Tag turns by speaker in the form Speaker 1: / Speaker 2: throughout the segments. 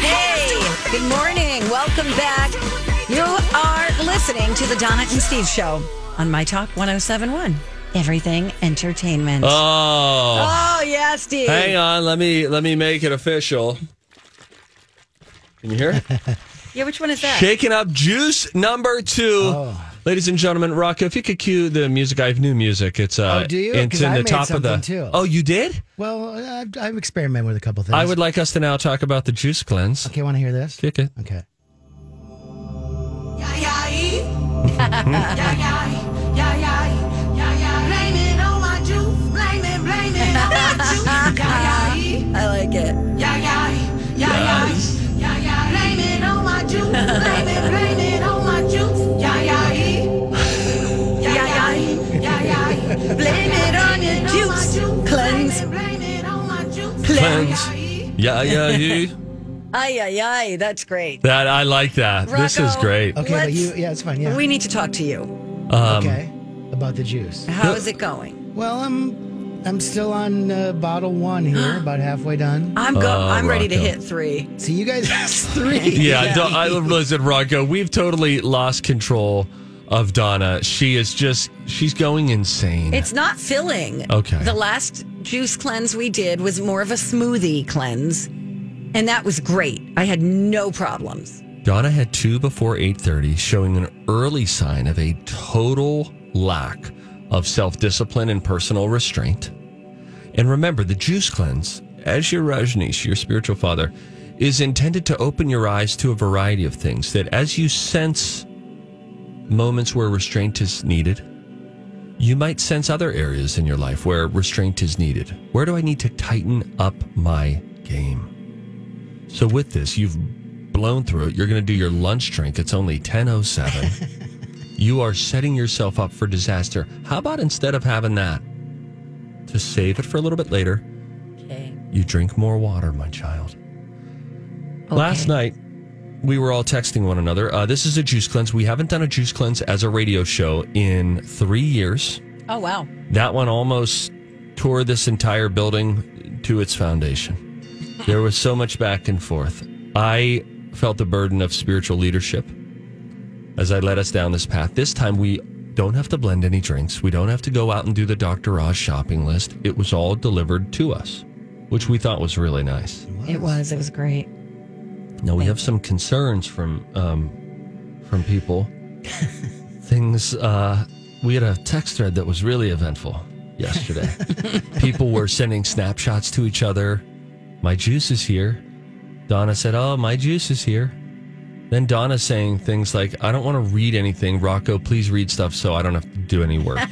Speaker 1: Hey, good morning. Welcome back. You are listening to the Donna and Steve show on My Talk 1071. Everything entertainment.
Speaker 2: Oh,
Speaker 1: Oh, yeah, Steve.
Speaker 2: hang on. Let me let me make it official. Can you hear? it?
Speaker 1: Yeah, which one is that?
Speaker 2: Shaking up juice number two. Oh. Ladies and gentlemen, Rocco, if you could cue the music, I have new music. It's uh,
Speaker 3: Oh, do you?
Speaker 2: It's
Speaker 3: 'Cause
Speaker 2: in
Speaker 3: I
Speaker 2: the
Speaker 3: made
Speaker 2: top of the.
Speaker 3: too.
Speaker 2: Oh, you did?
Speaker 3: Well, I've, I've experimented with a couple things.
Speaker 2: I would like us to now talk about the juice cleanse.
Speaker 3: Okay, want to hear this?
Speaker 2: Kick it.
Speaker 3: Okay.
Speaker 1: Cleanse.
Speaker 2: Yeah, yeah, you.
Speaker 1: Ay, ay, ay. That's great.
Speaker 2: That I like that. This is great.
Speaker 3: Okay, but
Speaker 1: Let's-
Speaker 3: you, yeah, it's fine. Yeah.
Speaker 1: We need to talk to you.
Speaker 2: Um,
Speaker 3: okay. About the juice.
Speaker 1: How is it going?
Speaker 3: Well, I'm I'm still on uh, bottle one here, about halfway done.
Speaker 1: I'm go-
Speaker 2: Oh,
Speaker 1: I'm ready to
Speaker 2: Rocco.
Speaker 1: hit three.
Speaker 3: See, you guys three.
Speaker 2: Yeah, don't- I listen, Rocco. We've totally lost control of Donna. She is just she's going insane.
Speaker 1: It's not filling.
Speaker 2: Okay.
Speaker 1: The last juice cleanse we did was more of a smoothie cleanse, and that was great. I had no problems.
Speaker 2: Donna had two before 8:30, showing an early sign of a total lack of self-discipline and personal restraint. And remember, the juice cleanse, as your Rajneesh, your spiritual father, is intended to open your eyes to a variety of things that as you sense moments where restraint is needed, you might sense other areas in your life where restraint is needed. Where do I need to tighten up my game? So with this, you've blown through it. You're going to do your lunch drink. It's only 10:07. you are setting yourself up for disaster. How about instead of having that, to save it for a little bit later,
Speaker 1: Okay.
Speaker 2: you drink more water, my child. Last night, we were all texting one another. Uh, this is a juice cleanse. We haven't done a juice cleanse as a radio show in three years.
Speaker 1: Oh wow.
Speaker 2: That one almost tore this entire building to its foundation. There was so much back and forth. I felt the burden of spiritual leadership as I led us down this path. This time, we don't have to blend any drinks. We don't have to go out and do the Dr. Oz shopping list. It was all delivered to us, which we thought was really nice.
Speaker 1: It was. It was great.
Speaker 2: Now we have some concerns from um, from people. Things uh, we had a text thread that was really eventful yesterday. people were sending snapshots to each other. My juice is here. Donna said, "Oh, my juice is here." Then Donna saying things like, "I don't want to read anything. Rocco, please read stuff so I don't have to do any work."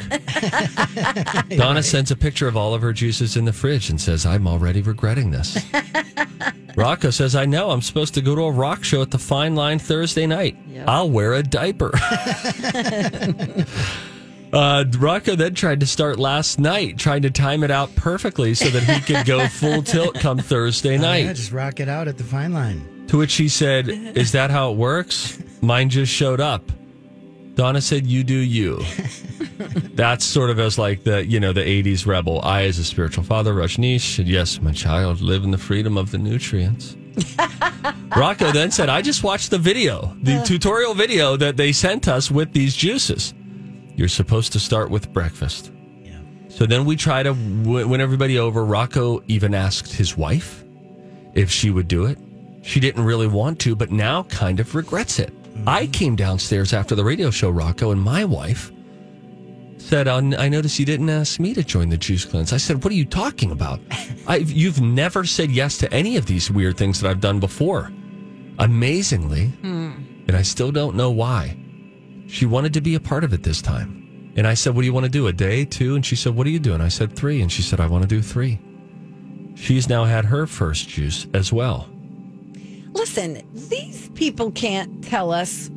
Speaker 2: Donna sends a picture of all of her juices in the fridge and says, "I'm already regretting this." Rocco says, I know. I'm supposed to go to a rock show at the Fine Line Thursday night. I'll wear a diaper. uh, Rocco then tried to start last night, trying to time it out perfectly so that he could go full tilt come Thursday night.
Speaker 3: Oh,
Speaker 2: night.
Speaker 3: yeah, just rock it out at the fine line.
Speaker 2: To which he said, Is that how it works? Mine just showed up. Donna said, You do you. That's sort of as like the, you know, the 80s rebel. I, as a spiritual father, Rajneesh, said, Yes, my child, live in the freedom of the nutrients. Rocco then said, I just watched the video, the uh. tutorial video that they sent us with these juices. You're supposed to start with breakfast. So then we try to win everybody over. Rocco even asked his wife if she would do it. She didn't really want to, but now kind of regrets it. Mm-hmm. I came downstairs after the radio show, Rocco, and my wife said, "I noticed you didn't ask me to join the juice cleanse." I said, "What are you talking about? I've, you've never said yes to any of these weird things that I've done before." Amazingly, hmm. and I still don't know why. She wanted to be a part of it this time, and I said, "What do you want to do? A day, two? And she said, "What are you doing?" I said, three. And she said, "I want to do three. She's now had her first juice as well.
Speaker 1: Listen, these people can't tell us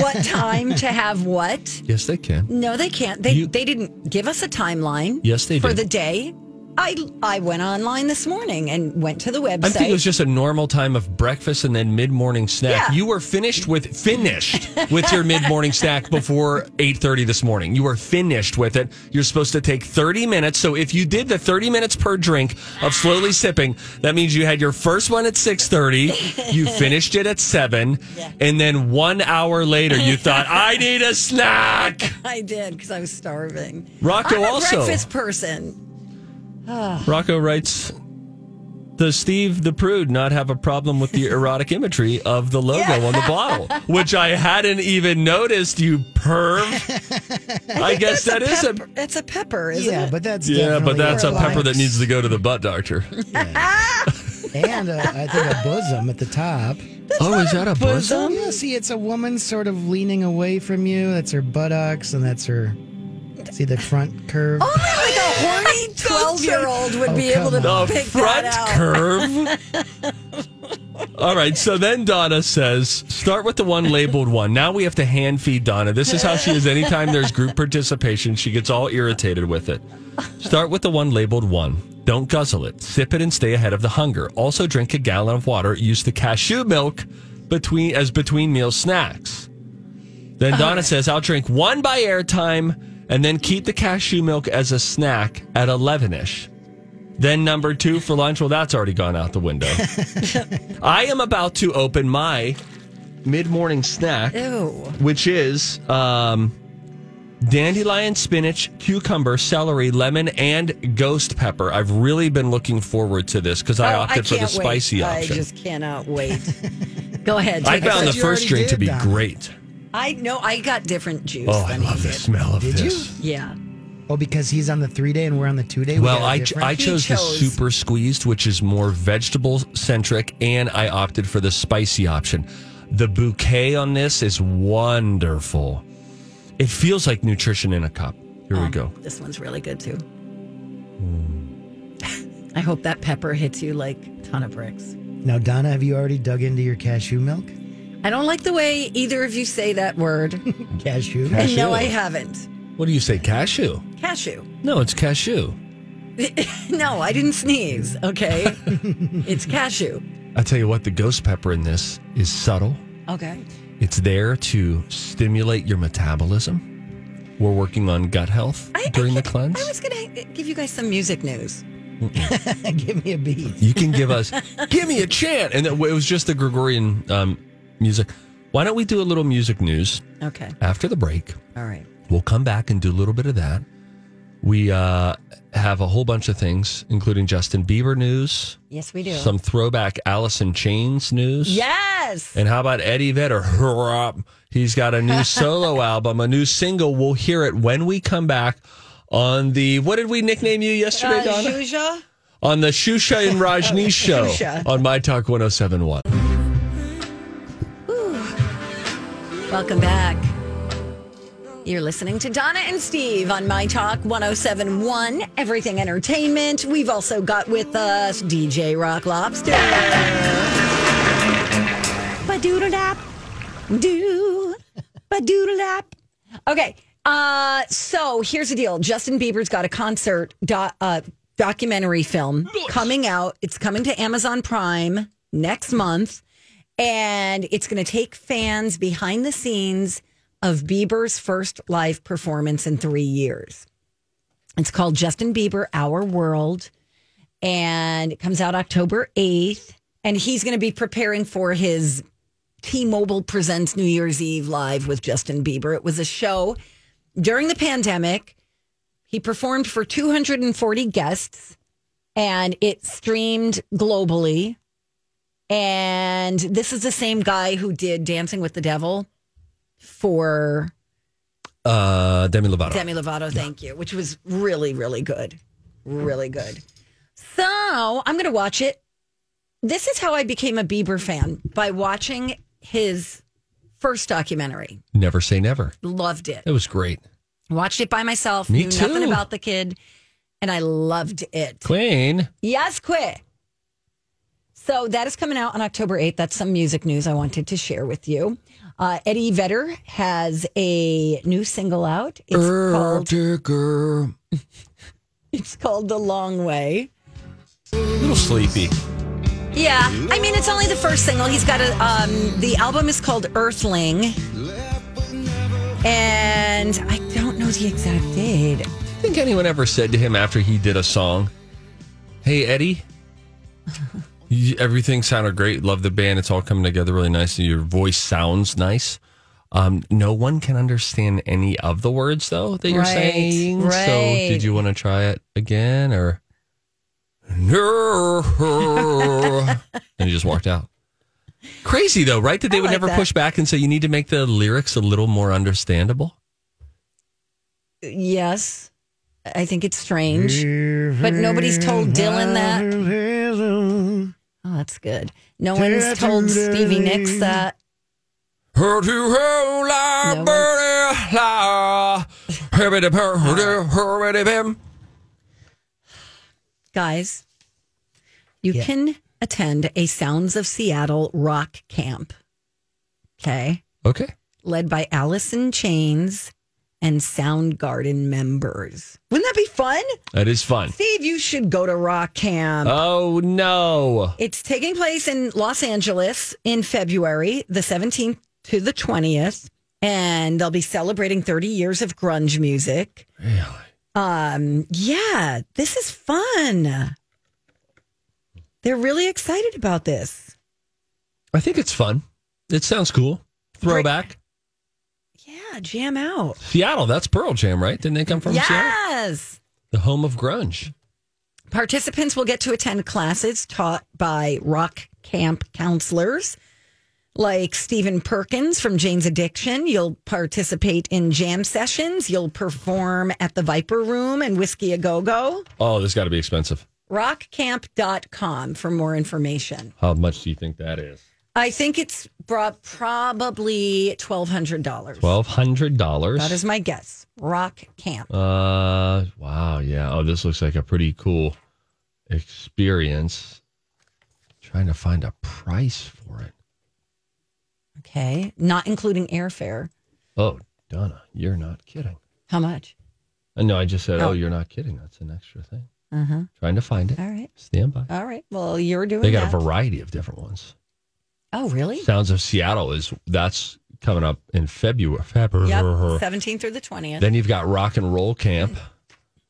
Speaker 1: what time to have what.
Speaker 2: Yes, they can.
Speaker 1: No, they can't. They
Speaker 2: You-
Speaker 1: they didn't give us a timeline.
Speaker 2: Yes, they
Speaker 1: for
Speaker 2: did.
Speaker 1: the day. I I went online this morning and went to the website.
Speaker 2: I think it was just a normal time of breakfast and then mid morning snack.
Speaker 1: Yeah.
Speaker 2: You were finished with finished with your mid morning snack before eight thirty this morning. You were finished with it. You're supposed to take thirty minutes. So if you did the thirty minutes per drink of slowly sipping, that means you had your first one at six thirty. You finished it at seven, and then one hour later you thought, "I need a snack."
Speaker 1: I did because I was starving.
Speaker 2: Rocco
Speaker 1: I'm a
Speaker 2: also.
Speaker 1: breakfast person.
Speaker 2: Rocco writes. Does Steve the Prude not have a problem with the erotic imagery of the logo on the bottle? Which I hadn't even noticed, you perv. I, guess that is a.
Speaker 1: Pepper. It's a pepper, isn't
Speaker 3: Yeah,
Speaker 1: it?
Speaker 3: but that's
Speaker 2: Yeah, but that's a
Speaker 3: likes.
Speaker 2: pepper that needs to go to the butt doctor.
Speaker 3: and uh, I think a bosom at the top.
Speaker 2: oh, is that a bosom?
Speaker 3: Yeah, see, it's a woman sort of leaning away from you. That's her buttocks, and that's her. See the front curve.
Speaker 1: Only like a horny twelve-year-old would
Speaker 3: Oh,
Speaker 1: be able to
Speaker 2: The
Speaker 1: pick
Speaker 2: front
Speaker 1: that out.
Speaker 2: curve. All right, so then Donna says, start with the one labeled one. Now we have to hand feed Donna. This is how she is anytime there's group participation. She gets all irritated with it. Start with the one labeled one. Don't guzzle it. Sip it and stay ahead of the hunger. Also drink a gallon of water. Use the cashew milk between as between meal snacks. Then Donna says, I'll drink one by airtime and then keep the cashew milk as a snack at 11 ish. Then number two for lunch. Well, that's already gone out the window. I am about to open my mid morning snack,
Speaker 1: Ew.
Speaker 2: which is um, dandelion, spinach, cucumber, celery, lemon, and ghost pepper. I've really been looking forward to this because I
Speaker 1: Oh,
Speaker 2: opted for the
Speaker 1: can't wait.
Speaker 2: spicy option.
Speaker 1: I just cannot wait. Go ahead.
Speaker 2: I found the first drink to be
Speaker 3: Donna.
Speaker 2: great.
Speaker 1: I know I got different juice.
Speaker 2: Oh, I
Speaker 1: than
Speaker 2: love
Speaker 1: he
Speaker 2: the
Speaker 1: did.
Speaker 2: smell of
Speaker 3: Did you?
Speaker 2: this.
Speaker 1: Yeah.
Speaker 3: Oh, because he's on the three day and we're on the two day. we
Speaker 2: Well,
Speaker 3: got a
Speaker 2: I,
Speaker 3: different-
Speaker 2: I
Speaker 1: He
Speaker 2: chose the super squeezed, which is more vegetable centric, and I opted for the spicy option. The bouquet on this is wonderful. It feels like nutrition in a cup. Here we oh, go.
Speaker 1: This one's really good too. I hope that pepper hits you like a ton of bricks.
Speaker 3: now, Donna, have you already dug into your cashew milk?
Speaker 1: I don't like the way either of you say that word.
Speaker 3: Cashew.
Speaker 1: and no, I haven't.
Speaker 2: What do you say, cashew?
Speaker 1: Cashew.
Speaker 2: No, it's cashew.
Speaker 1: No, I didn't sneeze. Okay. it's cashew.
Speaker 2: I tell you what, the ghost pepper in this is subtle.
Speaker 1: Okay.
Speaker 2: It's there to stimulate your metabolism. We're working on gut health
Speaker 1: I-
Speaker 2: during
Speaker 1: I,
Speaker 2: the cleanse.
Speaker 1: I was going to give you guys some music news.
Speaker 3: Give me a beat.
Speaker 2: You can give us, give me a chant. And it was just the Gregorian um, music. Why don't we do a little music news
Speaker 1: Okay.
Speaker 2: after the break?
Speaker 1: All right.
Speaker 2: We'll come back and do a little bit of that. We uh, have a whole bunch of things, including Justin Bieber news,
Speaker 1: Yes, we do.
Speaker 2: some throwback in Chains news.
Speaker 1: yes.
Speaker 2: And how about Eddie Vedder? He's got a new solo album, a new single. We'll hear it when we come back on the, what did we nickname you yesterday,
Speaker 1: Uh,
Speaker 2: Donna?
Speaker 1: Shusha?
Speaker 2: on the Shusha and Rajneesh show
Speaker 1: Shusha.
Speaker 2: on My Talk 1071.
Speaker 1: Welcome back. You're listening to Donna and Steve on My Talk 1071, Everything Entertainment. We've also got with us DJ Rock Lobster. Ba-doodle-dap. Do. Ba-doodle-dap. Okay. Uh, so here's the deal. Justin Bieber's got a concert do- uh, documentary film coming out. It's coming to Amazon Prime next month and it's going to take fans behind the scenes of Bieber's first live performance in three years. It's called Justin Bieber Our World, and it comes out October 8th. And he's going to be preparing for his T Mobile Presents New Year's Eve live with Justin Bieber. It was a show during the pandemic. He performed for 240 guests and it streamed globally And this is the same guy who did Dancing with the Devil for
Speaker 2: Uh, Demi Lovato.
Speaker 1: Demi Lovato, thank you, which was really, really good. Really good. So I'm going to watch it. This is how I became a Bieber fan by watching his first documentary.
Speaker 2: Never say never.
Speaker 1: Loved it.
Speaker 2: It was great.
Speaker 1: Watched it by myself.
Speaker 2: Me
Speaker 1: knew nothing about the kid, and I loved it.
Speaker 2: Queen.
Speaker 1: Yes, quit. So that is coming out on October 8th. That's some music news I wanted to share with you. Uh, Eddie Vedder has a new single out. It's called It's called The Long Way.
Speaker 2: A little sleepy.
Speaker 1: Yeah, I mean it's only the first single. He's got a um the album is called Earthling. And I don't know the exact date.
Speaker 2: think anyone ever said to him after he did a song, "Hey Eddie, you, everything sounded great. Love the band. It's all coming together really nice. And your voice sounds nice. Um, no one can understand any of the words though that you're
Speaker 1: Right,
Speaker 2: saying. So, did you want to try it again or?" and you just walked out. Crazy though, right? That they
Speaker 1: I
Speaker 2: would
Speaker 1: like
Speaker 2: never
Speaker 1: that.
Speaker 2: push back and say you need to make the lyrics a little more understandable.
Speaker 1: Yes. I think it's strange. But nobody's told Dylan that. Oh, that's good. No one's told Stevie Nicks that.
Speaker 2: Her to her la
Speaker 1: No
Speaker 2: birdie la hibbity pur- hibbity bim.
Speaker 1: Guys, you
Speaker 3: Yeah.
Speaker 1: can attend a Sounds of Seattle rock camp. Okay.
Speaker 2: Okay.
Speaker 1: Led by Alice in Chains and Soundgarden members. Wouldn't that be fun?
Speaker 2: That is fun.
Speaker 1: Steve, you should go to rock camp.
Speaker 2: Oh no.
Speaker 1: It's taking place in Los Angeles in February, the 17th to the 20th, and they'll be celebrating 30 years of grunge music.
Speaker 2: Really?
Speaker 1: Um, yeah, this is fun. They're really excited about this.
Speaker 2: I think it's fun. It sounds cool. Throwback.
Speaker 1: Yeah, jam out.
Speaker 2: Seattle, that's Pearl Jam, right? Didn't they come from Seattle?
Speaker 1: Yes.
Speaker 2: The home of grunge.
Speaker 1: Participants will get to attend classes taught by rock camp counselors like Stephen Perkins from Jane's Addiction. You'll participate in jam sessions. You'll perform at the Viper Room and Whisky a Go Go.
Speaker 2: Oh, this got to be expensive.
Speaker 1: Rockcamp.com for more information.
Speaker 2: How much do you think that is?
Speaker 1: I think it's brought probably $1,200.
Speaker 2: Twelve hundred dollars.
Speaker 1: That is my guess. Rock Camp.
Speaker 2: Uh, wow, yeah. Oh, this looks like a pretty cool experience. Trying to find a price for it.
Speaker 1: Okay. Not including airfare.
Speaker 2: Oh, Donna, you're not kidding.
Speaker 1: How much?
Speaker 2: Uh, no, I just said, oh,
Speaker 1: Oh.
Speaker 2: you're not kidding. That's an extra thing.
Speaker 1: Uh-huh.
Speaker 2: Trying to find it.
Speaker 1: All right.
Speaker 2: Stand by.
Speaker 1: All right. Well, you're doing it.
Speaker 2: They got
Speaker 1: that.
Speaker 2: a variety of different ones.
Speaker 1: Oh, really?
Speaker 2: Sounds of Seattle is that's coming up in February. February.
Speaker 1: Yep. 17th through the 20th.
Speaker 2: Then you've got Rock and Roll Camp.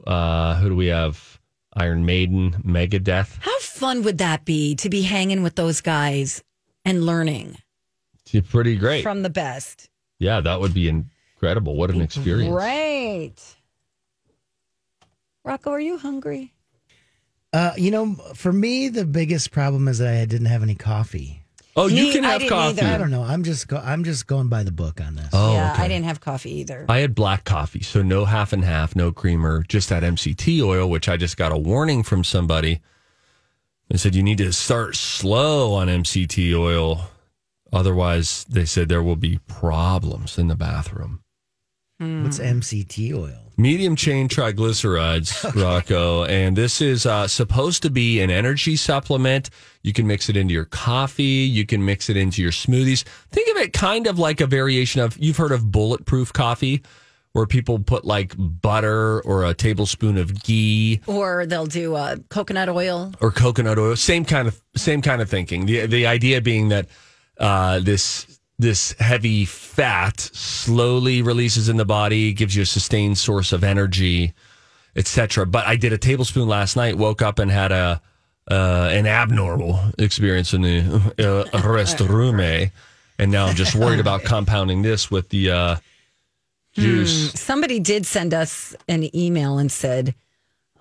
Speaker 2: Uh, who do we have? Iron Maiden, Megadeth.
Speaker 1: How fun would that be to be hanging with those guys and learning
Speaker 2: It's pretty great.
Speaker 1: from the best?
Speaker 2: yeah, that would be incredible. What an experience.
Speaker 1: Great. Rocco, are you hungry?
Speaker 3: Uh, you know, for me, the biggest problem is that I didn't have any coffee.
Speaker 2: Oh, you
Speaker 1: Me-
Speaker 2: can
Speaker 1: I
Speaker 2: have
Speaker 1: didn't
Speaker 2: coffee.
Speaker 1: either.
Speaker 3: I don't know. I'm just go- I'm just going by the book on this.
Speaker 2: Oh,
Speaker 1: yeah,
Speaker 2: okay.
Speaker 1: I didn't have coffee either.
Speaker 2: I had black coffee, so no half and half, no creamer, just that MCT oil, which I just got a warning from somebody. They said you need to start slow on MCT oil. Otherwise, they said there will be problems in the bathroom.
Speaker 3: What's MCT oil?
Speaker 2: Medium chain triglycerides, Rocco. And this is uh, supposed to be an energy supplement. You can mix it into your coffee. You can mix it into your smoothies. Think of it kind of like a variation of, you've heard of bulletproof coffee, where people put like butter or a tablespoon of ghee
Speaker 1: or they'll do uh, coconut oil.
Speaker 2: or coconut oil. Same kind of same kind of thinking. The the idea being that uh, this this heavy fat slowly releases in the body, gives you a sustained source of energy, etc. But I did a tablespoon last night. Woke up and had a uh, an abnormal experience in the uh, restroom, and now I'm just worried about compounding this with the uh, juice.
Speaker 1: Somebody did send us an email and said,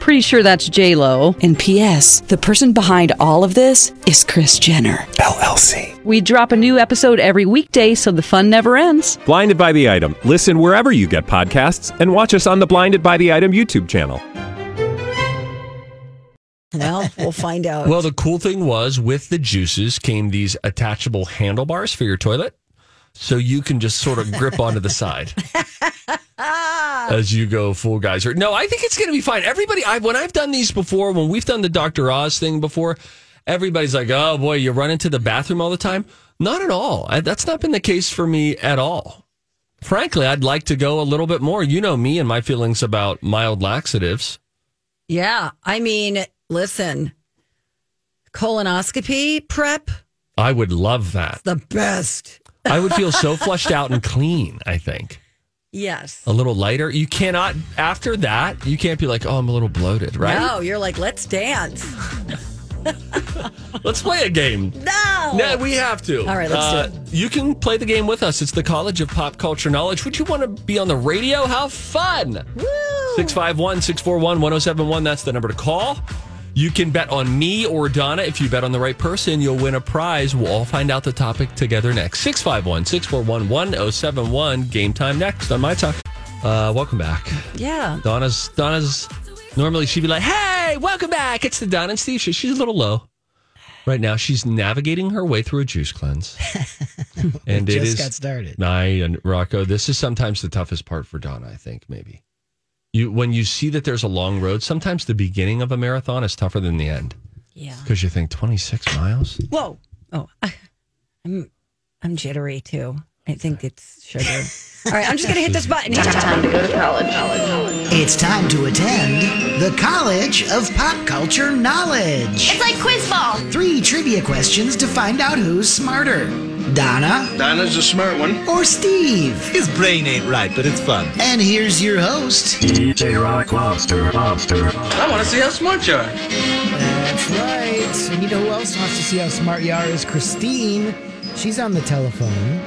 Speaker 4: Pretty sure that's J Lo.
Speaker 5: And P.S. The person behind all of this is Kris Jenner
Speaker 6: LLC.
Speaker 4: We drop a new episode every weekday, so the fun never ends.
Speaker 6: Blinded by the item. Listen wherever you get podcasts, and watch us on the Blinded by the Item YouTube channel.
Speaker 1: well, we'll find out.
Speaker 2: Well, the cool thing was with the juices came these attachable handlebars for your toilet. So you can just sort of grip onto the side as you go full geyser. No, I think it's going to be fine. Everybody, I when I've done these before, when we've done the Dr. Oz thing before, everybody's like, oh boy, you run into the bathroom all the time. Not at all. I, that's not been the case for me at all. Frankly, I'd like to go a little bit more. You know me and my feelings about mild laxatives.
Speaker 1: yeah. I mean, listen, colonoscopy prep,
Speaker 2: I would love that.
Speaker 1: the best.
Speaker 2: I would feel so flushed out and clean, I think.
Speaker 1: Yes.
Speaker 2: A little lighter. You cannot, after that, you can't be like, oh, I'm a little bloated, right?
Speaker 1: No, you're like, let's dance.
Speaker 2: Let's play a game.
Speaker 1: No.
Speaker 2: No, we have to.
Speaker 1: All right, let's do uh,
Speaker 2: it. You can play the game with us. It's the College of Pop Culture Knowledge. Would you want to be on the radio? How fun!
Speaker 1: Woo.
Speaker 2: 651 641 1071. That's the number to call. You can bet on me or Donna. If you bet on the right person, you'll win a prize. We'll all find out the topic together next. 651 641 1071. Game time next on My Talk. Uh, welcome back.
Speaker 1: Yeah.
Speaker 2: Donna's Donna's normally she'd be like, "Hey, welcome back. It's the Donna and Steve show." She's a little low right now. She's navigating her way through a juice cleanse, and it
Speaker 3: Just
Speaker 2: is.
Speaker 3: got started.
Speaker 2: I and Rocco, this is sometimes the toughest part for Donna. I think maybe you when you see that there's a long road. Sometimes the beginning of a marathon is tougher than the end
Speaker 1: Yeah.
Speaker 2: because you think 26 miles.
Speaker 1: Whoa. Oh, I, I'm I'm jittery too. I think it's sugar. All right, I'm just gonna hit this button.
Speaker 7: It's time to go to college. It's time to attend the College of Pop Culture Knowledge.
Speaker 8: It's like quiz ball.
Speaker 7: Three trivia questions to find out who's smarter Donna
Speaker 9: Donna's a smart one.
Speaker 7: or Steve.
Speaker 9: His brain ain't right, but it's fun.
Speaker 7: And here's your host,
Speaker 9: DJ Rock Lobster, Lobster. I want to see how smart you are.
Speaker 3: That's right. And you know who else wants to see how smart you are is Christine. She's on the telephone.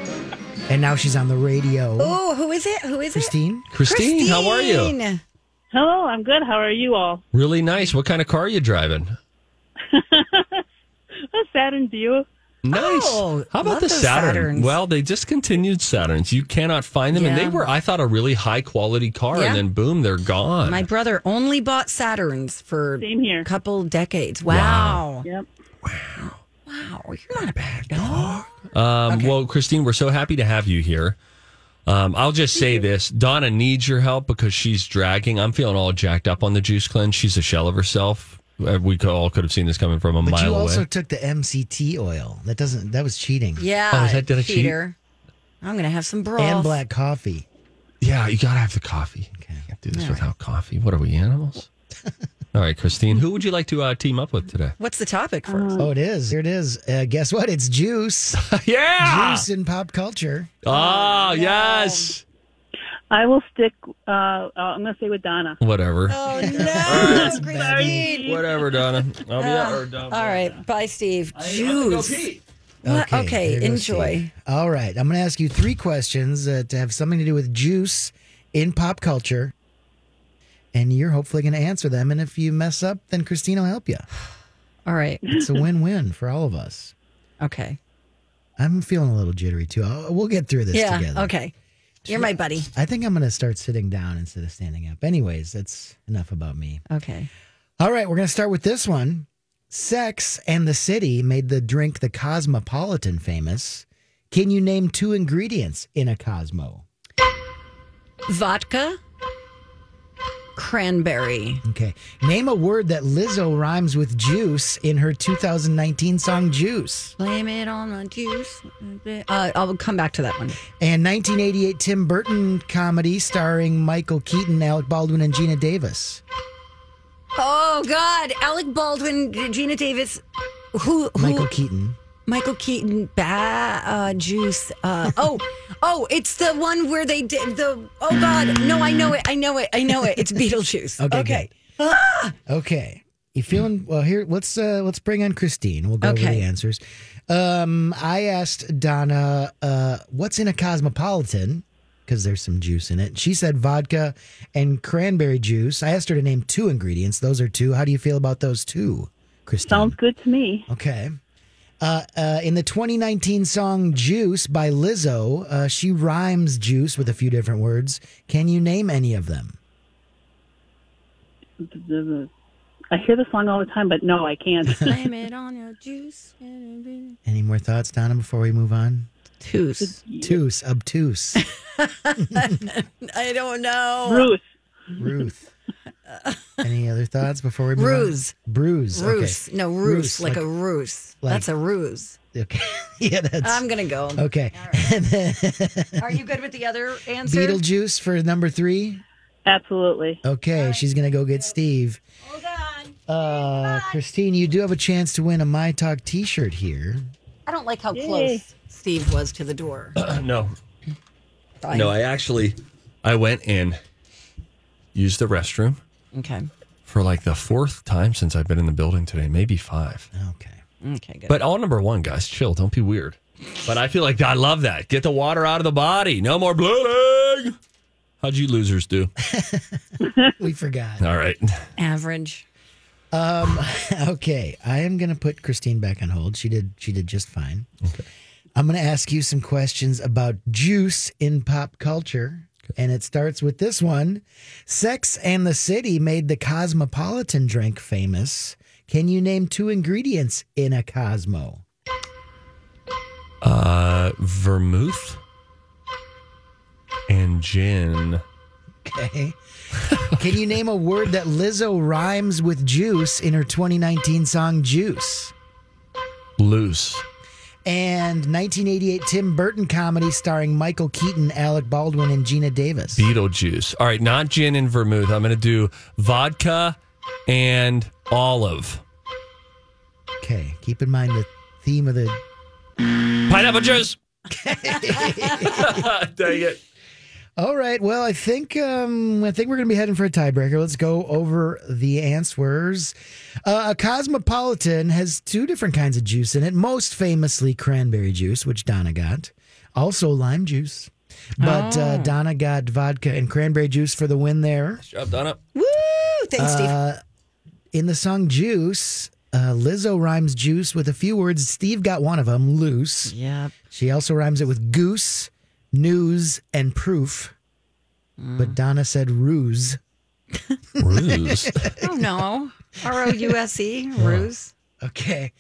Speaker 3: And now she's on the radio.
Speaker 1: Oh, who is it? Who is
Speaker 3: Christine?
Speaker 2: Christine, how are you?
Speaker 10: Hello, I'm good. How are you all?
Speaker 2: Really nice. What kind of car are you driving?
Speaker 10: A Saturn Vue.
Speaker 2: Nice.
Speaker 1: Oh,
Speaker 2: How about the Saturn?
Speaker 1: Saturns.
Speaker 2: Well, they discontinued Saturns. You cannot find them, and they were, I thought, a really high quality car,
Speaker 1: Yeah.
Speaker 2: and then boom, they're gone.
Speaker 1: My brother only bought Saturns for
Speaker 10: Same here.
Speaker 1: a couple decades. Wow.
Speaker 10: Yep.
Speaker 1: Wow. Wow. You're not a bad dog.
Speaker 2: Um, Well, Christine, we're so happy to have you here. Um, I'll just say this: Donna needs your help because she's dragging. I'm feeling all jacked up on the juice cleanse. She's a shell of herself. Uh, We could, all could have seen this coming from a
Speaker 3: But
Speaker 2: mile away.
Speaker 3: you also
Speaker 2: away.
Speaker 3: took the MCT oil. That doesn't. That was cheating.
Speaker 1: Yeah.
Speaker 2: Oh, is that- did I cheat?
Speaker 1: I'm gonna have some broth.
Speaker 3: And black coffee.
Speaker 2: Yeah, you gotta have the coffee. Okay. Can't do this without coffee. What are we animals? all right, Christine, who would you like to uh, team up with today?
Speaker 1: What's the topic first?
Speaker 3: Oh, it is. Here it is. Uh, guess what? It's juice.
Speaker 2: yeah.
Speaker 3: Juice in pop culture.
Speaker 2: Oh, yes.
Speaker 10: I will stick. Uh, uh, I'm going to say with Donna.
Speaker 2: Whatever.
Speaker 1: Oh no, Christine.
Speaker 2: Whatever, Donna. I'll be
Speaker 1: Uh,
Speaker 2: or don't.
Speaker 1: all right, bye, Steve.
Speaker 2: I have to go
Speaker 1: Juice.
Speaker 2: pee.
Speaker 1: What? Okay,
Speaker 3: there goes
Speaker 1: enjoy.
Speaker 3: Steve. All right. I'm going to ask you three questions uh, to have something to do with juice in pop culture. And you're hopefully going to answer them. And if you mess up, then Christine will help you.
Speaker 1: All right.
Speaker 3: It's a win win for all of us.
Speaker 1: Okay.
Speaker 3: I'm feeling a little jittery too. I'll, we'll get through this
Speaker 1: yeah.
Speaker 3: together.
Speaker 1: Okay. You're my buddy.
Speaker 3: I think I'm going to start sitting down instead of standing up. Anyways, that's enough about me.
Speaker 1: Okay.
Speaker 3: All right, we're going to start with this one. Sex and the City made the drink the Cosmopolitan famous. Can you name two ingredients in a Cosmo?
Speaker 1: Vodka. Cranberry.
Speaker 3: Okay. Name a word that Lizzo rhymes with juice in her 2019 song Juice.
Speaker 1: Blame it on the juice. Uh, I'll come back to that one.
Speaker 3: And 1988 Tim Burton comedy starring Michael Keaton, Alec Baldwin, and Geena Davis.
Speaker 1: Oh God, Alec Baldwin, Geena Davis, who, who
Speaker 3: Michael Keaton.
Speaker 1: Michael Keaton, ba- uh, Juice. Uh, oh, Oh, it's the one where they did the. Oh God, no! I know it. I know it. I know it. It's Beetlejuice.
Speaker 3: Okay,
Speaker 1: okay.
Speaker 3: Okay. You feeling well here? Let's uh let's bring on Christine. We'll go over the answers. Um, I asked Donna, uh, what's in a cosmopolitan? Because there's some juice in it. She said vodka and cranberry juice. I asked her to name two ingredients. Those are two. How do you feel about those two, Christine?
Speaker 10: Sounds good to me.
Speaker 3: Okay. Uh, uh, in the 2019 song Juice by Lizzo, uh, she rhymes juice with a few different words. Can you name any of them?
Speaker 10: I hear the song all the time, but no, I can't.
Speaker 1: Blame it on your juice.
Speaker 3: Any more thoughts, Donna, before we move on?
Speaker 1: Tooth.
Speaker 3: Obtuse, obtuse.
Speaker 1: I don't know.
Speaker 10: Bruce.
Speaker 3: Ruth. Any other thoughts before we move
Speaker 1: Ruse.
Speaker 3: on? Bruise.
Speaker 1: Ruse.
Speaker 3: Okay.
Speaker 1: No, ruse, like, a ruse.
Speaker 3: like-
Speaker 1: That's a ruse.
Speaker 3: Okay. yeah, that's.
Speaker 1: I'm gonna go.
Speaker 3: Okay. And then
Speaker 1: Are you good with the other answer?
Speaker 3: Beetlejuice for number three.
Speaker 10: Absolutely.
Speaker 3: Okay, she's gonna go get Steve.
Speaker 1: Hold on.
Speaker 3: Uh, Christine, you do have a chance to win a My Talk T-shirt here.
Speaker 1: I don't like how
Speaker 10: Yay.
Speaker 1: close Steve was to the door.
Speaker 2: no,
Speaker 1: Fine.
Speaker 2: no. I actually, I went and used the restroom
Speaker 1: Okay.
Speaker 2: for like the fourth time since I've been in the building today, maybe five.
Speaker 3: Okay.
Speaker 1: Okay. Good.
Speaker 2: But all number one, guys, chill. Don't be weird. But I feel like I love that. Get the water out of the body. No more bloating. How'd you losers do?
Speaker 3: We forgot.
Speaker 2: All right.
Speaker 1: Average.
Speaker 3: Um, okay, I am gonna put Christine back on hold. She did. She did just fine. Okay. I'm gonna ask you some questions about juice in pop culture, and it starts with this one: Sex and the City made the cosmopolitan drink famous. Can you name two ingredients in a Cosmo?
Speaker 2: Uh, vermouth and gin.
Speaker 3: Okay. Can you name a word that Lizzo rhymes with juice in her 2019 song Juice?
Speaker 2: Loose.
Speaker 3: And 1988 Tim Burton comedy starring Michael Keaton, Alec Baldwin, and Geena Davis.
Speaker 2: Beetlejuice. All right, not gin and vermouth. I'm going to do vodka and olive.
Speaker 3: Okay, keep in mind the theme of the.
Speaker 2: Pineapple juice. Dang it.
Speaker 3: All right. Well, I think um, I think we're going to be heading for a tiebreaker. Let's go over the answers. Uh, a cosmopolitan has two different kinds of juice in it. Most famously, cranberry juice, which Donna got. Also, lime juice. But uh, Donna got vodka and cranberry juice for the win there.
Speaker 2: Job Donna.
Speaker 1: Woo! Thanks, Steve.
Speaker 3: Uh, in the song Juice, uh, Lizzo rhymes juice with a few words. Steve got one of them, loose.
Speaker 1: Yep.
Speaker 3: She also rhymes it with goose, news, and proof.
Speaker 1: Mm.
Speaker 3: But Donna said ruse.
Speaker 2: Ruse.
Speaker 1: Oh no. R O U S E. Ruse.
Speaker 3: Okay.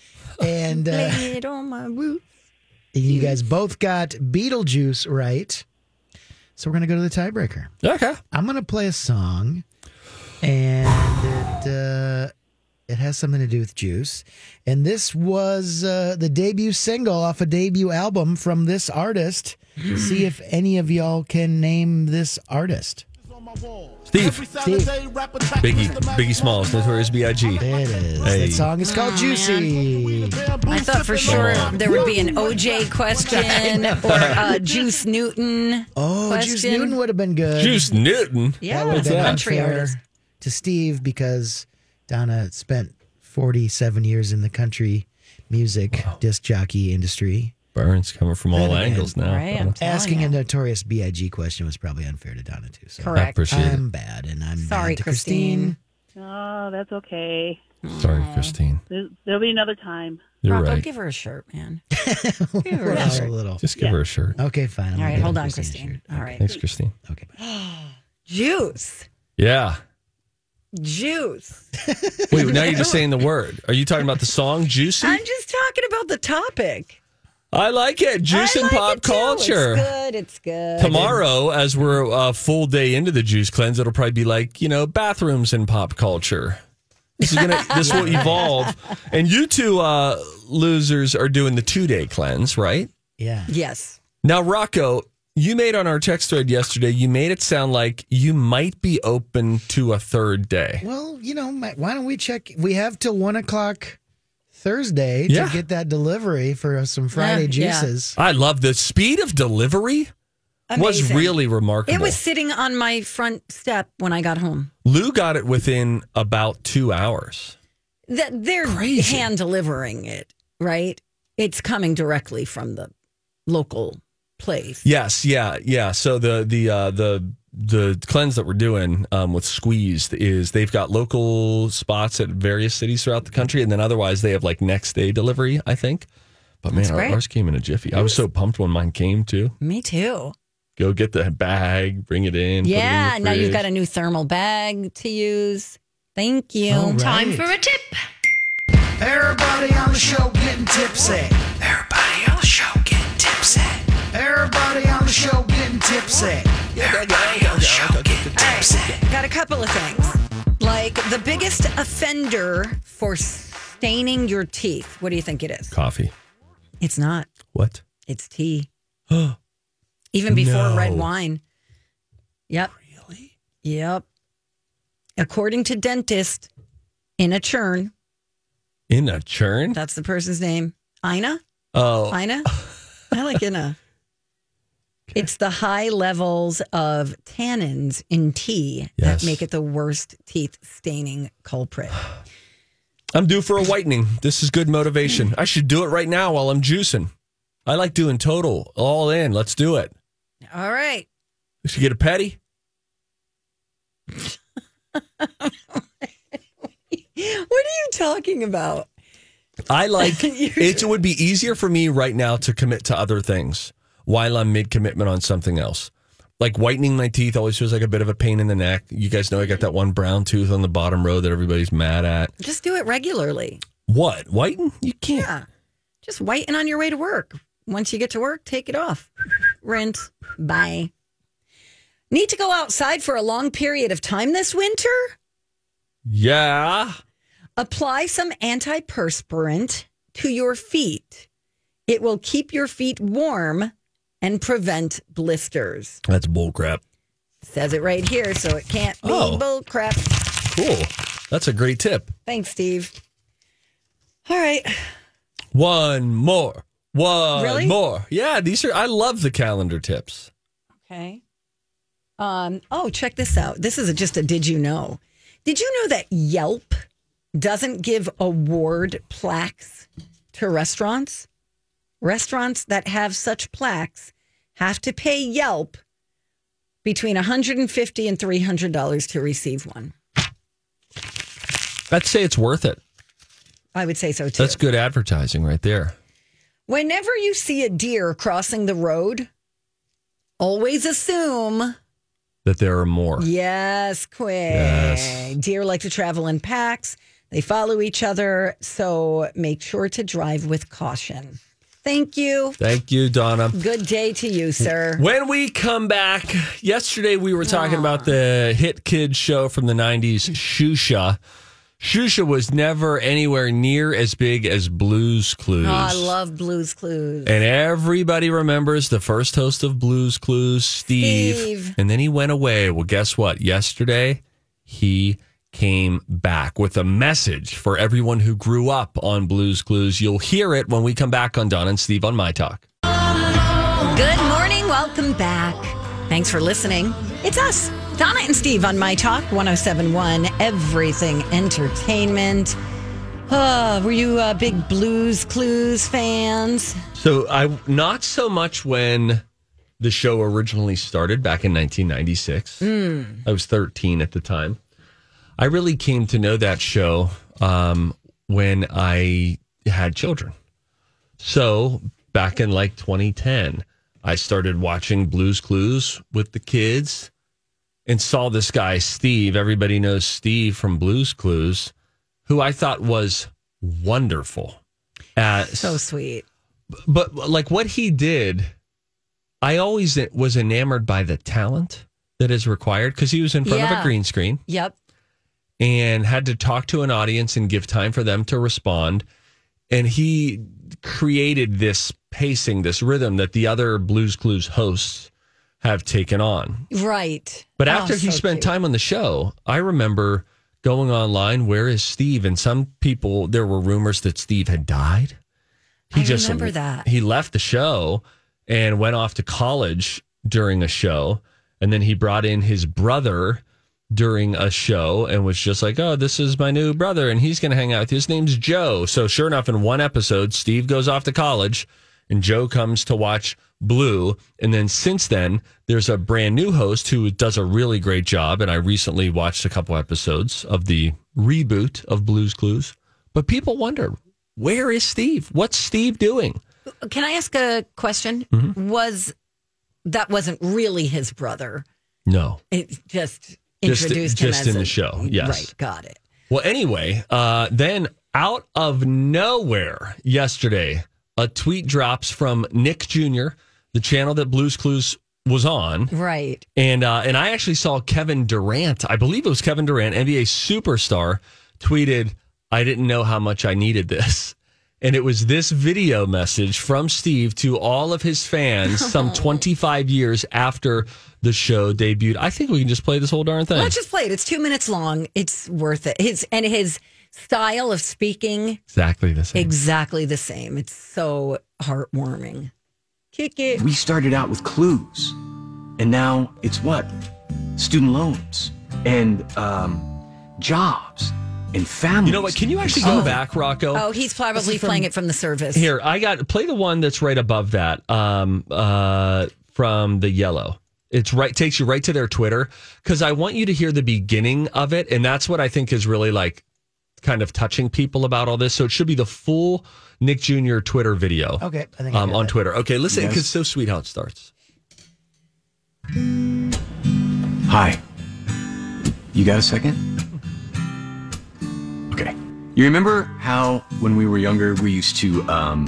Speaker 3: And uh,
Speaker 1: Lay it on my roof.
Speaker 3: you guys both got Beetlejuice right. So we're going to go to the tiebreaker.
Speaker 2: Okay.
Speaker 3: I'm going to play a song, and it, uh, it has something to do with juice. And this was uh, the debut single off a debut album from this artist. See if any of y'all can name this artist.
Speaker 2: Steve.
Speaker 3: Steve.
Speaker 2: Biggie. Biggie Smalls. Notorious B.I.G.
Speaker 3: It is.
Speaker 2: Hey.
Speaker 3: That song is called Juicy.
Speaker 1: I thought for sure there would be an OJ question or uh, Juice Newton.
Speaker 3: Oh, Juice. Newton would have been good.
Speaker 2: Juice Newton.
Speaker 1: Yeah,
Speaker 3: that would have
Speaker 1: it's a
Speaker 3: been
Speaker 1: country artist.
Speaker 3: to Steve because Donna spent 47 years in the country music disc jockey industry.
Speaker 2: Burns coming from all
Speaker 3: Then again,
Speaker 2: angles now.
Speaker 1: Right,
Speaker 3: Asking
Speaker 1: you.
Speaker 3: a notorious Big question was probably unfair to Donna too. So
Speaker 2: I
Speaker 1: Correct.
Speaker 2: appreciate
Speaker 3: I'm bad, and I'm
Speaker 1: Sorry,
Speaker 3: bad to
Speaker 1: Christine.
Speaker 3: Christine.
Speaker 10: Oh, that's okay.
Speaker 2: it. Sorry, Christine.
Speaker 10: There- There'll be another time.
Speaker 2: You're
Speaker 1: Rocco,
Speaker 2: right.
Speaker 1: give her a shirt, man. Give her a
Speaker 3: Well, a
Speaker 1: shirt.
Speaker 3: little.
Speaker 2: Just give her a shirt.
Speaker 3: Okay, fine. I'm
Speaker 1: All
Speaker 3: gonna
Speaker 1: right,
Speaker 3: give
Speaker 1: hold on,
Speaker 3: Christine a
Speaker 1: Christine.
Speaker 3: shirt.
Speaker 1: All right.
Speaker 2: Thanks, Christine.
Speaker 3: Okay. bye.
Speaker 1: Juice.
Speaker 2: Yeah.
Speaker 1: Juice.
Speaker 2: Wait, now you're just saying the word. Are you talking about the song Juicy?
Speaker 1: I'm just talking about the topic.
Speaker 2: I like it. Juice
Speaker 1: I
Speaker 2: and
Speaker 1: like
Speaker 2: pop
Speaker 1: it too.
Speaker 2: culture.
Speaker 1: It's good. It's good.
Speaker 2: Tomorrow, as we're a full day into the juice cleanse, it'll probably be like, you know, bathrooms and pop culture. This is gonna this will evolve. And you two uh losers are doing the two day cleanse, right?
Speaker 3: Yeah.
Speaker 1: Yes.
Speaker 2: Now, Rocco, you made on our text thread yesterday, you made it sound like you might be open to a third day.
Speaker 3: Well, you know, my- why don't we check? We have till one o'clock Thursday
Speaker 2: Yeah.
Speaker 3: to get that delivery for some Friday
Speaker 1: Yeah, yeah.
Speaker 3: juices.
Speaker 2: I love the speed of delivery. was really remarkable.
Speaker 1: It was sitting on my front step when I got home.
Speaker 2: Lou got it within about two hours.
Speaker 1: That they're
Speaker 2: Crazy.
Speaker 1: hand delivering it, right? It's coming directly from the local place.
Speaker 2: Yes, yeah, yeah. So the the uh, the the cleanse that we're doing um, with Squeezed is they've got local spots at various cities throughout the country, and then otherwise they have like next day delivery. I think. But man, our- ours came in a jiffy. I was so pumped when mine came too.
Speaker 1: Me too.
Speaker 2: Go get the bag, bring it in. put it in
Speaker 1: Yeah,
Speaker 2: the
Speaker 1: now you've got a new thermal bag to use. Thank you.
Speaker 3: All
Speaker 8: Time for a tip.
Speaker 7: Everybody on the show getting tipsy. Everybody on the show getting tipsy. Everybody on the show getting tipsy.
Speaker 1: Got a couple of things. Like the biggest offender for staining your teeth. What do you think it is?
Speaker 2: coffee.
Speaker 1: It's not.
Speaker 2: What?
Speaker 1: It's tea. Even before
Speaker 2: No.
Speaker 1: red wine. Yep. Really? Yep. According to dentist in a churn,
Speaker 2: In a churn?
Speaker 1: that's the person's name. Ina?
Speaker 2: Oh,
Speaker 1: Ina? I like Ina. It's the high levels of tannins in tea
Speaker 2: Yes.
Speaker 1: that make it the worst teeth staining culprit.
Speaker 2: I'm due for a whitening. This is good motivation. I should do it right now while I'm juicing. I like doing total, all in. Let's do it.
Speaker 1: All right.
Speaker 2: We should get a petty.
Speaker 1: What are you talking about?
Speaker 2: I like it it would be easier for me right now to commit to other things while I'm mid commitment on something else. Like whitening my teeth always feels like a bit of a pain in the neck. You guys know I got that one brown tooth on the bottom row that everybody's mad at.
Speaker 1: Just do it regularly.
Speaker 2: What? Whiten? You can't.
Speaker 1: Yeah. Just whiten on your way to work. Once you get to work, take it off. Rinse. Bye. Need to go outside for a long period of time this winter?
Speaker 2: Yeah.
Speaker 1: Apply some antiperspirant to your feet. It will keep your feet warm and prevent blisters.
Speaker 2: That's bullcrap.
Speaker 1: Says it right here, so it can't be
Speaker 2: Oh.
Speaker 1: bull crap.
Speaker 2: Cool. That's a great tip.
Speaker 1: Thanks, Steve. All right.
Speaker 2: One more. One
Speaker 1: Really?
Speaker 2: more. Yeah, these are I love the calendar tips.
Speaker 1: Okay. Um, oh, check this out. This is a, just a did you know? Did you know that Yelp doesn't give award plaques to restaurants? Restaurants that have such plaques have to pay Yelp between 150 and $300 to receive one.
Speaker 2: I'd say it's worth it.
Speaker 1: I would say so too.
Speaker 2: That's good advertising right there.
Speaker 1: Whenever you see a deer crossing the road, always assume
Speaker 2: That there are more.
Speaker 1: Yes, quick.
Speaker 2: Yes.
Speaker 1: Deer like to travel in packs. They follow each other. So make sure to drive with caution. Thank you.
Speaker 2: Thank you, Donna.
Speaker 1: Good day to you, sir.
Speaker 2: When we come back, yesterday we were talking ah. about the hit kids show from the 90s, Shusha. Shusha was never anywhere near as big as Blues Clues.
Speaker 1: Oh, I love Blues Clues.
Speaker 2: and everybody remembers the first host of Blues Clues, Steve.
Speaker 1: Steve.
Speaker 2: And then he went away. Well, guess what? Yesterday, he came back with a message for everyone who grew up on Blues Clues. You'll hear it when we come back on Don and Steve on My Talk.
Speaker 1: Good morning. Welcome back. Thanks for listening. It's us, Donna and Steve on My Talk 1071, Everything Entertainment. Uh, were you uh, big Blues Clues fans?
Speaker 2: So I not so much when the show originally started back in 1996. I was 13 at the time. I really came to know that show um, when I had children. So back in like 2010, I started watching Blues Clues with the kids and saw this guy, Steve. Everybody knows Steve from Blues Clues, who I thought was wonderful.
Speaker 1: So sweet.
Speaker 2: but like what he did, I always was enamored by the talent that is required because he was in front of a green screen
Speaker 1: Yep.
Speaker 2: And had to talk to an audience and give time for them to respond. And he created this pacing, this rhythm that the other Blues Clues hosts have taken on.
Speaker 1: Right.
Speaker 2: But
Speaker 1: Oh,
Speaker 2: after he
Speaker 1: so
Speaker 2: spent
Speaker 1: cute.
Speaker 2: time on the show, I remember going online, where is Steve? And some people, there were rumors that Steve had died.
Speaker 1: I remember that.
Speaker 2: He left the show and went off to college during a show, and then he brought in his brother during a show and was just like, "Oh, this is my new brother, and he's going to hang out with you. His name's Joe." So sure enough, in one episode, Steve goes off to college, and Joe comes to watch Blue. And then since then, there's a brand new host who does a really great job. And I recently watched a couple episodes of the reboot of Blue's Clues. But people wonder, where is Steve? What's Steve doing?
Speaker 1: Can I ask a question?
Speaker 2: Mm-hmm.
Speaker 1: Was that wasn't really his brother?
Speaker 2: No.
Speaker 1: It just
Speaker 2: Just-
Speaker 1: introduced
Speaker 2: just
Speaker 1: him as
Speaker 2: in
Speaker 1: a-
Speaker 2: the show, yes.
Speaker 1: Right, got it.
Speaker 2: Well, anyway, uh, then out of nowhere yesterday, a tweet drops from Nick Jr., the channel that Blues Clues was on.
Speaker 1: Right.
Speaker 2: And uh, and I actually saw Kevin Durant, I believe it was Kevin Durant, NBA superstar, tweeted, I didn't know how much I needed this. And it was this video message from Steve to all of his fans some 25 years after the show debuted. I think we can just play this whole darn thing.
Speaker 1: Let's just play it. It's two minutes long. It's worth it. His and his style of speaking
Speaker 2: exactly the same.
Speaker 1: exactly the same. It's so heartwarming. Kick it.
Speaker 8: We started out with clues, and now it's what? Student loans and um, jobs and families.
Speaker 2: You know what? Can you actually go
Speaker 1: Oh.
Speaker 2: back, Rocco?
Speaker 1: Oh, he's probably
Speaker 2: from-
Speaker 1: playing it from the service.
Speaker 2: Here, I got play the one that's right above that. Um, uh, from the yellow. It's right takes you right to their Twitter because I want you to hear the beginning of it, and that's what I think is really like kind of touching people about all this. So it should be the full Nick Jr. Twitter video.
Speaker 3: Okay, I think I
Speaker 2: um,
Speaker 3: got
Speaker 2: on
Speaker 3: it.
Speaker 2: Twitter. Okay, listen, because it's so sweet how it starts.
Speaker 8: Hi. You got a second? Okay. You remember how when we were younger we used to um,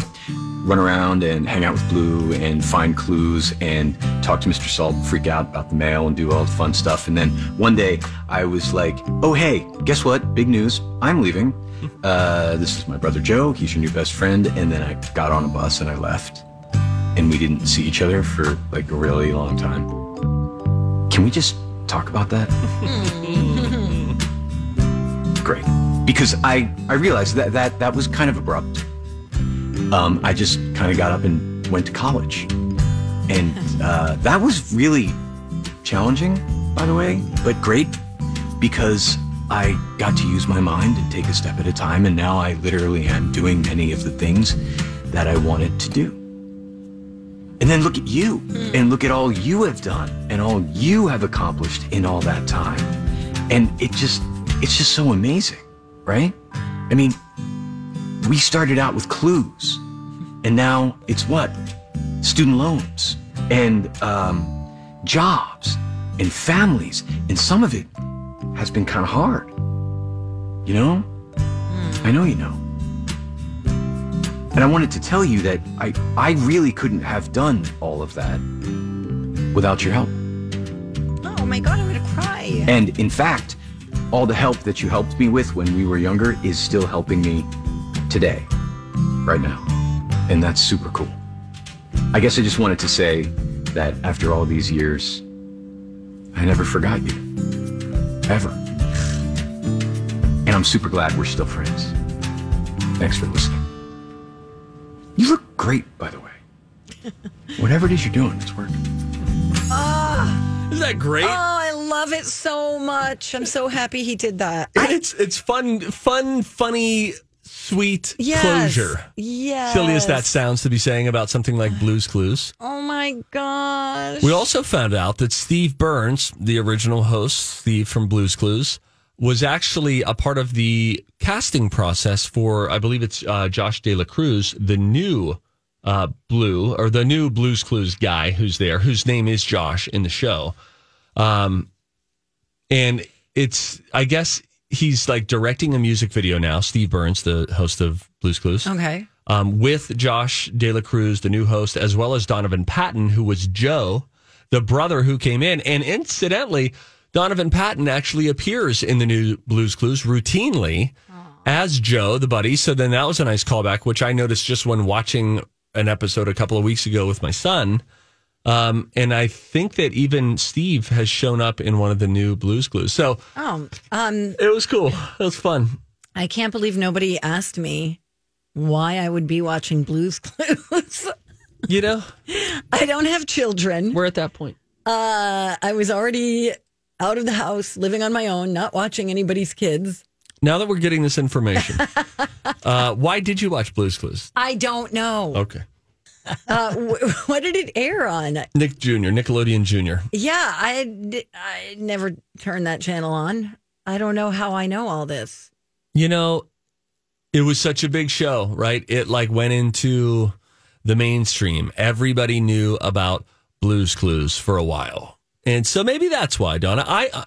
Speaker 8: run around and hang out with Blue and find clues and talk to Mr. Salt, freak out about the mail and do all the fun stuff. And then one day I was like, oh, hey, guess what? Big news. I'm leaving. Uh, this is my brother Joe. He's your new best friend. And then I got on a bus and I left. And we didn't see each other for like a really long time. Can we just talk about that? Great. Because I, I realized that, that that was kind of abrupt. Um, I just kind of got up and went to college. And uh, that was really challenging, by the way, but great because I got to use my mind and take a step at a time. And now I literally am doing many of the things that I wanted to do. And then look at you and look at all you have done and all you have accomplished in all that time. And it just, it's just so amazing, right? I mean, we started out with clues and now it's what? Student loans and um, jobs and families. And some of it has been kind of hard. You know? I know you know. And I wanted to tell you that I, I really couldn't have done all of that without your help.
Speaker 1: Oh my god, I'm gonna cry.
Speaker 8: And in fact, all the help that you helped me with when we were younger is still helping me today, right now. And that's super cool. I guess I just wanted to say that after all these years, I never forgot you. Ever. And I'm super glad we're still friends. Thanks for listening. You look great, by the way. Whatever it is you're doing, it's working. Ah.
Speaker 2: Isn't that great?
Speaker 1: Oh, I love it so much. I'm so happy he did that.
Speaker 2: it's it's fun, fun, funny, sweet
Speaker 1: Yes.
Speaker 2: closure.
Speaker 1: Yes.
Speaker 2: Silly as that sounds to be saying about something like Blues Clues.
Speaker 1: Oh my gosh.
Speaker 2: We also found out that Steve Burns, the original host, Steve from Blues Clues, was actually a part of the casting process for, I believe it's uh, Josh Dela Cruz, the new uh, Blue or the new Blues Clues guy who's there, whose name is Josh in the show. Um, and it's, I guess he's like directing a music video now. Steve Burns, the host of Blues Clues
Speaker 1: Okay.
Speaker 2: um, with Josh Dela Cruz, the new host, as well as Donovan Patton, who was Joe, the brother who came in. And incidentally, Donovan Patton actually appears in the new Blues Clues routinely as Joe, the buddy. So then that was a nice callback, which I noticed just when watching an episode a couple of weeks ago with my son. Um, and I think that even Steve has shown up in one of the new Blues Clues. So
Speaker 1: Oh, um,
Speaker 2: it was cool. It was fun.
Speaker 1: I can't believe nobody asked me why I would be watching Blues Clues.
Speaker 2: You know,
Speaker 1: I don't have children.
Speaker 2: we're at that point.
Speaker 1: Uh, I was already out of the house, living on my own, not watching anybody's kids.
Speaker 2: Now that we're getting this information, uh, why did you watch Blue's Clues?
Speaker 1: I don't know.
Speaker 2: Okay.
Speaker 1: Uh, wh- what did it air on?
Speaker 2: Nick Jr., Nickelodeon Jr.
Speaker 1: Yeah, I, d- I never turned that channel on. I don't know how I know all this.
Speaker 2: You know, it was such a big show, right? It like went into the mainstream. Everybody knew about Blue's Clues for a while. And so maybe that's why, Donna. I uh,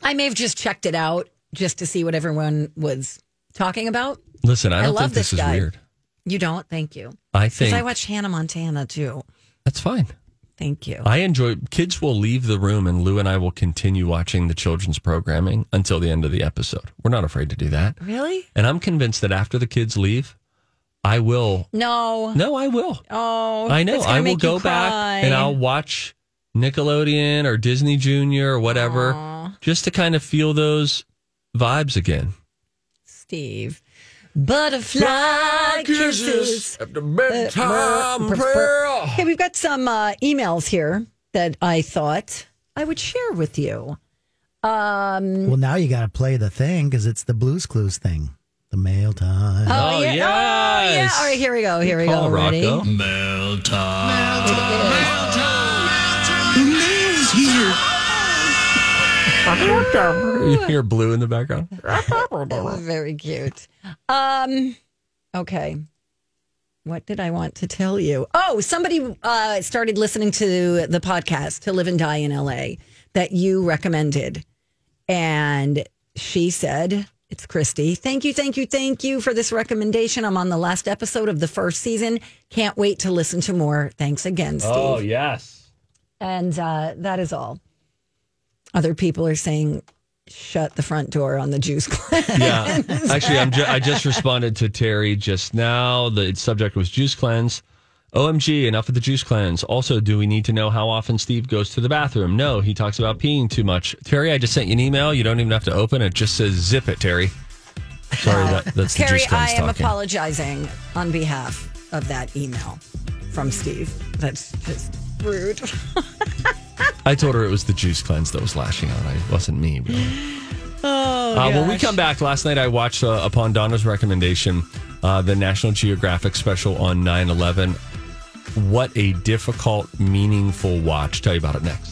Speaker 1: I may have just checked it out just to see what everyone was talking about.
Speaker 2: listen, I
Speaker 1: I
Speaker 2: don't
Speaker 1: love
Speaker 2: think this,
Speaker 1: this
Speaker 2: is
Speaker 1: guy.
Speaker 2: weird.
Speaker 1: You don't? Thank you.
Speaker 2: I
Speaker 1: Because
Speaker 2: think
Speaker 1: I watch Hannah Montana too.
Speaker 2: that's fine.
Speaker 1: Thank you.
Speaker 2: I enjoy kids will leave the room and Lou and I will continue watching the children's programming until the end of the episode. We're not afraid to do that.
Speaker 1: Really?
Speaker 2: And I'm convinced that after the kids leave, I will
Speaker 1: No.
Speaker 2: No, I will.
Speaker 1: Oh,
Speaker 2: I know. I will go back and I'll watch Nickelodeon or Disney Junior or whatever just to kind of feel those vibes again.
Speaker 1: Steve. Butterfly kisses.
Speaker 2: at the
Speaker 1: bedtime
Speaker 2: prayer.
Speaker 1: Hey, we've got some uh, emails here that I thought I would share with you. Um,
Speaker 3: Well, now you got to play the thing because it's the Blues Clues thing. The mail time.
Speaker 1: oh, yeah. Oh, yeah. All right, here we go. Here we
Speaker 2: Call
Speaker 1: go. Ready?
Speaker 2: Rocco.
Speaker 7: Mail time.
Speaker 2: You hear blue in the background.
Speaker 1: That was very cute. Um, okay. What did I want to tell you? Oh, somebody uh, started listening to the podcast to live and die in LA that you recommended. And she said, It's Christy. Thank you, thank you, thank you for this recommendation. I'm on the last episode of the first season. Can't wait to listen to more. Thanks again, Steve.
Speaker 2: Oh, yes.
Speaker 1: And uh, that is all. Other people are saying, shut the front door on the juice cleanse.
Speaker 2: Yeah. Actually, I'm ju- I just responded to Terry just now. The subject was juice cleanse. OMG, enough of the juice cleanse. Also, do we need to know how often Steve goes to the bathroom? No, he talks about peeing too much. Terry, I just sent you an email. You don't even have to open it. Just says zip it, Terry. Sorry, that, uh, that's the
Speaker 1: Terry,
Speaker 2: juice cleanse
Speaker 1: I am
Speaker 2: talking.
Speaker 1: apologizing on behalf of that email from Steve. That's just rude.
Speaker 2: I told her it was the juice cleanse that was lashing out. I it wasn't me, really.
Speaker 1: Oh,
Speaker 2: Uh, when we come back, last night I watched, uh, upon Donna's recommendation, uh, the National Geographic special on 9 11. What a difficult, meaningful watch. Tell you about it next.